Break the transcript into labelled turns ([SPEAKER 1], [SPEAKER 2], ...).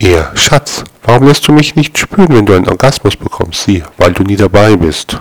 [SPEAKER 1] Er, Schatz, warum lässt du mich nicht spüren, wenn du einen Orgasmus bekommst? Sie, weil du nie dabei bist.